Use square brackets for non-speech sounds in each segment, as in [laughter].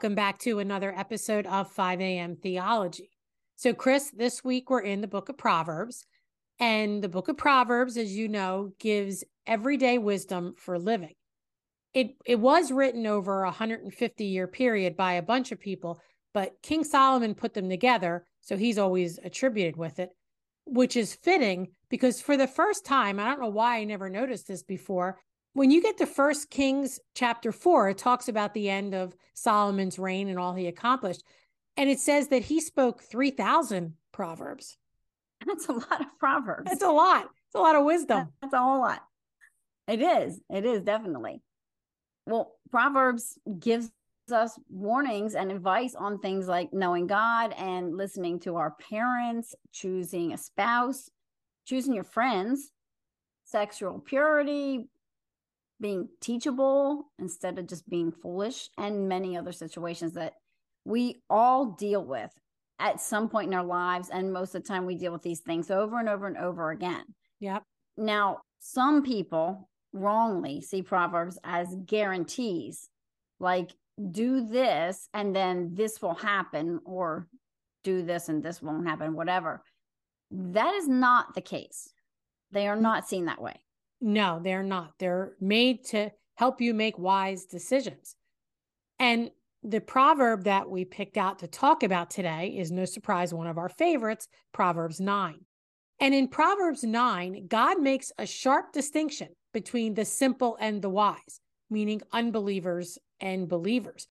Welcome back to another episode of 5 a.m. Theology. So, Chris, this week we're in the book of Proverbs. And the book of Proverbs, as you know, gives everyday wisdom for living. It, it was written over a 150 year period by a bunch of people, but King Solomon put them together. So he's always attributed with it, which is fitting because for the first time, I don't know why I never noticed this before, when you get to First Kings chapter four, it talks about the end of Solomon's reign and all he accomplished. And it says that he spoke 3,000 proverbs. That's a lot of proverbs. That's a lot. It's a lot of wisdom. That's a whole lot. It is. It is definitely. Well, Proverbs gives us warnings and advice on things like knowing God and listening to our parents, choosing a spouse, choosing your friends, sexual purity, being teachable instead of just being foolish, and many other situations that we all deal with at some point in our lives. And most of the time, we deal with these things over and over and over again. Yep. Now, some people wrongly see Proverbs as guarantees, like do this and then this will happen, or do this and this won't happen, whatever. That is not the case. They are mm. not seen that way. No, they're not. They're made to help you make wise decisions. And the proverb that we picked out to talk about today is no surprise one of our favorites, Proverbs 9. And in Proverbs 9, God makes a sharp distinction between the simple and the wise, meaning unbelievers and believers.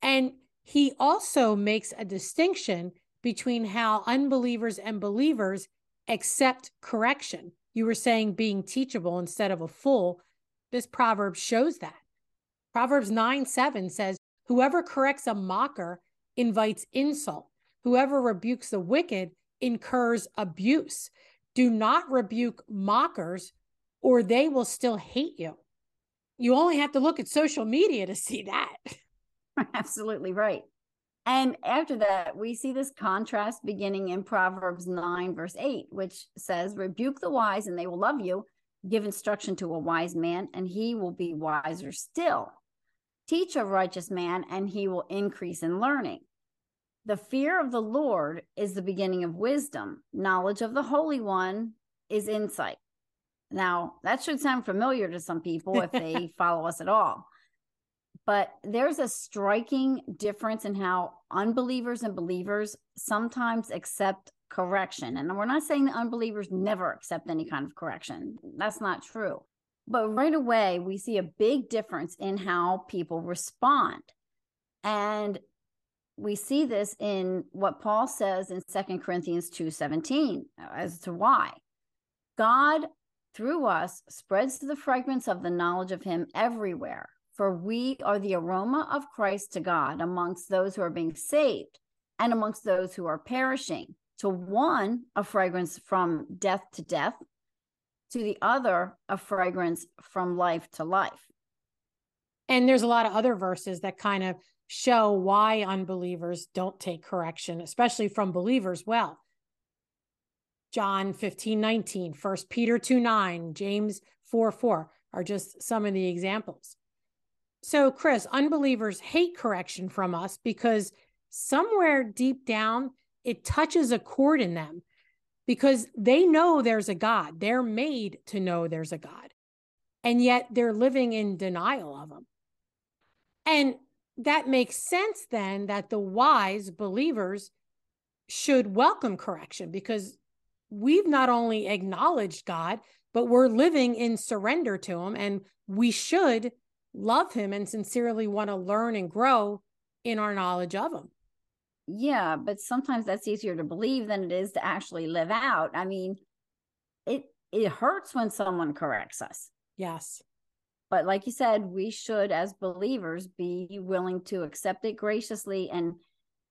And he also makes a distinction between how unbelievers and believers accept correction you were saying being teachable instead of a fool. This proverb shows that. Proverbs 9 7 says, Whoever corrects a mocker invites insult. Whoever rebukes the wicked incurs abuse. Do not rebuke mockers, or they will still hate you. You only have to look at social media to see that. [laughs] Absolutely right. And after that, we see this contrast beginning in Proverbs 9, verse 8, which says, Rebuke the wise, and they will love you. Give instruction to a wise man, and he will be wiser still. Teach a righteous man, and he will increase in learning. The fear of the Lord is the beginning of wisdom. Knowledge of the Holy One is insight. Now, that should sound familiar to some people if they [laughs] follow us at all but there's a striking difference in how unbelievers and believers sometimes accept correction. And we're not saying that unbelievers never accept any kind of correction. That's not true. But right away, we see a big difference in how people respond. And we see this in what Paul says in Second Corinthians 2:17 uh, as to why. God through us spreads the fragrance of the knowledge of him everywhere for we are the aroma of Christ to God amongst those who are being saved and amongst those who are perishing. To one, a fragrance from death to death, to the other, a fragrance from life to life. And there's a lot of other verses that kind of show why unbelievers don't take correction, especially from believers well. John 15, 19, 1 Peter 2, 9, James 4, 4 are just some of the examples. So, Chris, unbelievers hate correction from us because somewhere deep down, it touches a chord in them because they know there's a God. They're made to know there's a God. And yet they're living in denial of him. And that makes sense then that the wise believers should welcome correction because we've not only acknowledged God, but we're living in surrender to him. And we should love him and sincerely want to learn and grow in our knowledge of him. Yeah, but sometimes that's easier to believe than it is to actually live out. I mean, it it hurts when someone corrects us. Yes. But like you said, we should as believers be willing to accept it graciously and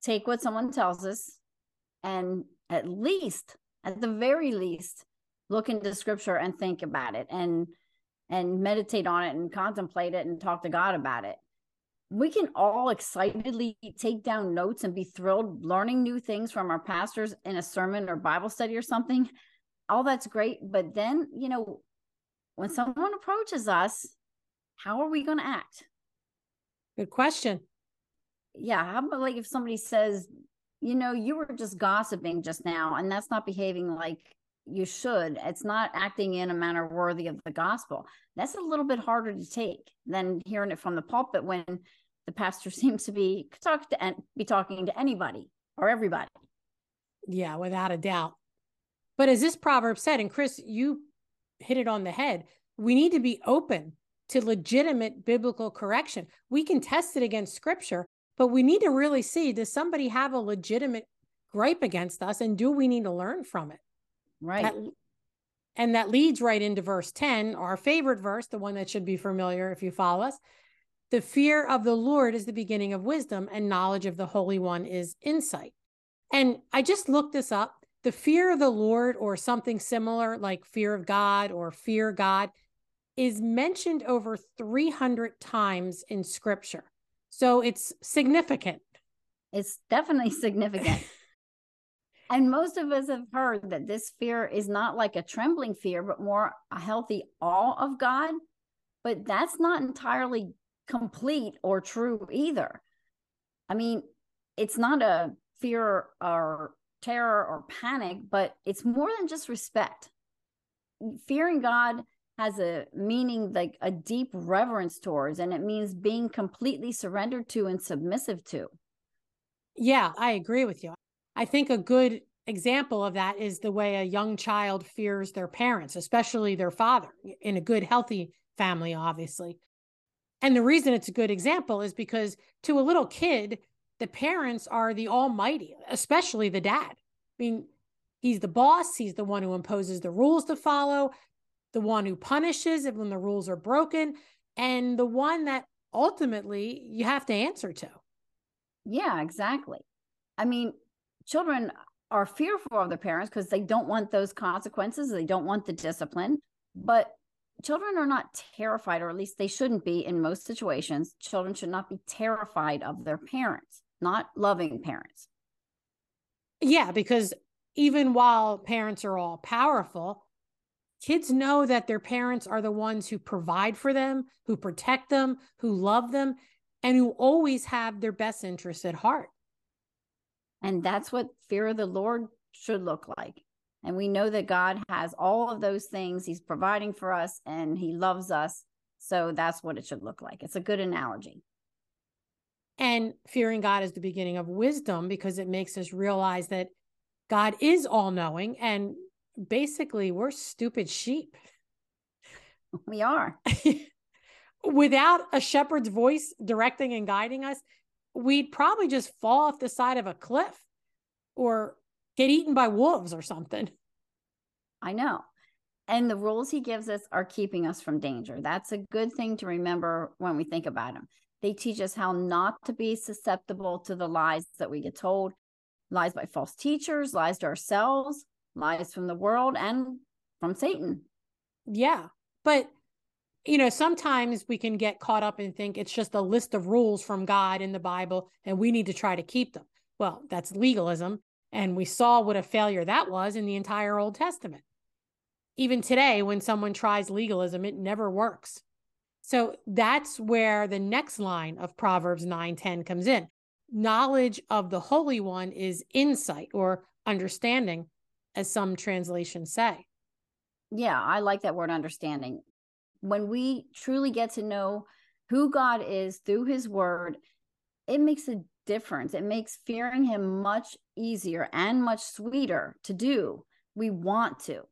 take what someone tells us and at least at the very least look into scripture and think about it and and meditate on it and contemplate it and talk to God about it. We can all excitedly take down notes and be thrilled learning new things from our pastors in a sermon or Bible study or something. All that's great. But then, you know, when someone approaches us, how are we going to act? Good question. yeah, how about like if somebody says, you know, you were just gossiping just now, and that's not behaving like you should. It's not acting in a manner worthy of the gospel. That's a little bit harder to take than hearing it from the pulpit when the pastor [laughs] seems to be talk to and be talking to anybody or everybody. Yeah, without a doubt. But as this proverb said, and Chris, you hit it on the head, we need to be open to legitimate biblical correction. We can test it against scripture, but we need to really see does somebody have a legitimate gripe against us and do we need to learn from it? Right. That, and that leads right into verse 10, our favorite verse, the one that should be familiar if you follow us. The fear of the Lord is the beginning of wisdom, and knowledge of the Holy One is insight. And I just looked this up. The fear of the Lord, or something similar like fear of God or fear God, is mentioned over 300 times in scripture. So it's significant. It's definitely significant. [laughs] and most of us have heard that this fear is not like a trembling fear, but more a healthy awe of God. But that's not entirely complete or true either. I mean, it's not a fear or terror or panic, but it's more than just respect. Fearing God has a meaning like a deep reverence towards, and it means being completely surrendered to and submissive to. Yeah, I agree with you. I think a good example of that is the way a young child fears their parents, especially their father, in a good, healthy family, obviously. And the reason it's a good example is because to a little kid, the parents are the almighty, especially the dad. I mean, he's the boss, he's the one who imposes the rules to follow, the one who punishes when the rules are broken, and the one that ultimately you have to answer to. Yeah, exactly. I mean, children are fearful of their parents because they don't want those consequences, they don't want the discipline. But children are not terrified, or at least they shouldn't be in most situations. Children should not be terrified of their parents, not loving parents. Yeah, because even while parents are all powerful, kids know that their parents are the ones who provide for them, who protect them, who love them, and who always have their best interests at heart. And that's what fear of the Lord should look like. And we know that God has all of those things. He's providing for us and He loves us. So that's what it should look like. It's a good analogy. And fearing God is the beginning of wisdom because it makes us realize that God is all knowing and basically we're stupid sheep. [laughs] We are. [laughs] Without a shepherd's voice directing and guiding us, we'd probably just fall off the side of a cliff or get eaten by wolves or something. I know. And the rules he gives us are keeping us from danger. That's a good thing to remember when we think about them. They teach us how not to be susceptible to the lies that we get told lies by false teachers, lies to ourselves, lies from the world, and from Satan. Yeah. But, you know, sometimes we can get caught up and think it's just a list of rules from God in the Bible and we need to try to keep them. Well, that's legalism. And we saw what a failure that was in the entire Old Testament. Even today, when someone tries legalism, it never works. So that's where the next line of Proverbs 9 10 comes in. Knowledge of the Holy One is insight or understanding, as some translations say. Yeah, I like that word understanding. When we truly get to know who God is through his word, it makes a difference. It makes fearing him much easier and much sweeter to do. We want to.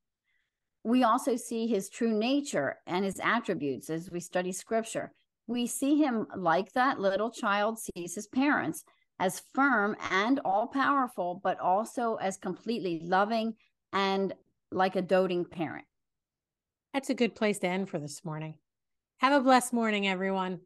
We also see his true nature and his attributes as we study scripture. We see him like that little child sees his parents as firm and all powerful, but also as completely loving and like a doting parent. That's a good place to end for this morning. Have a blessed morning, everyone.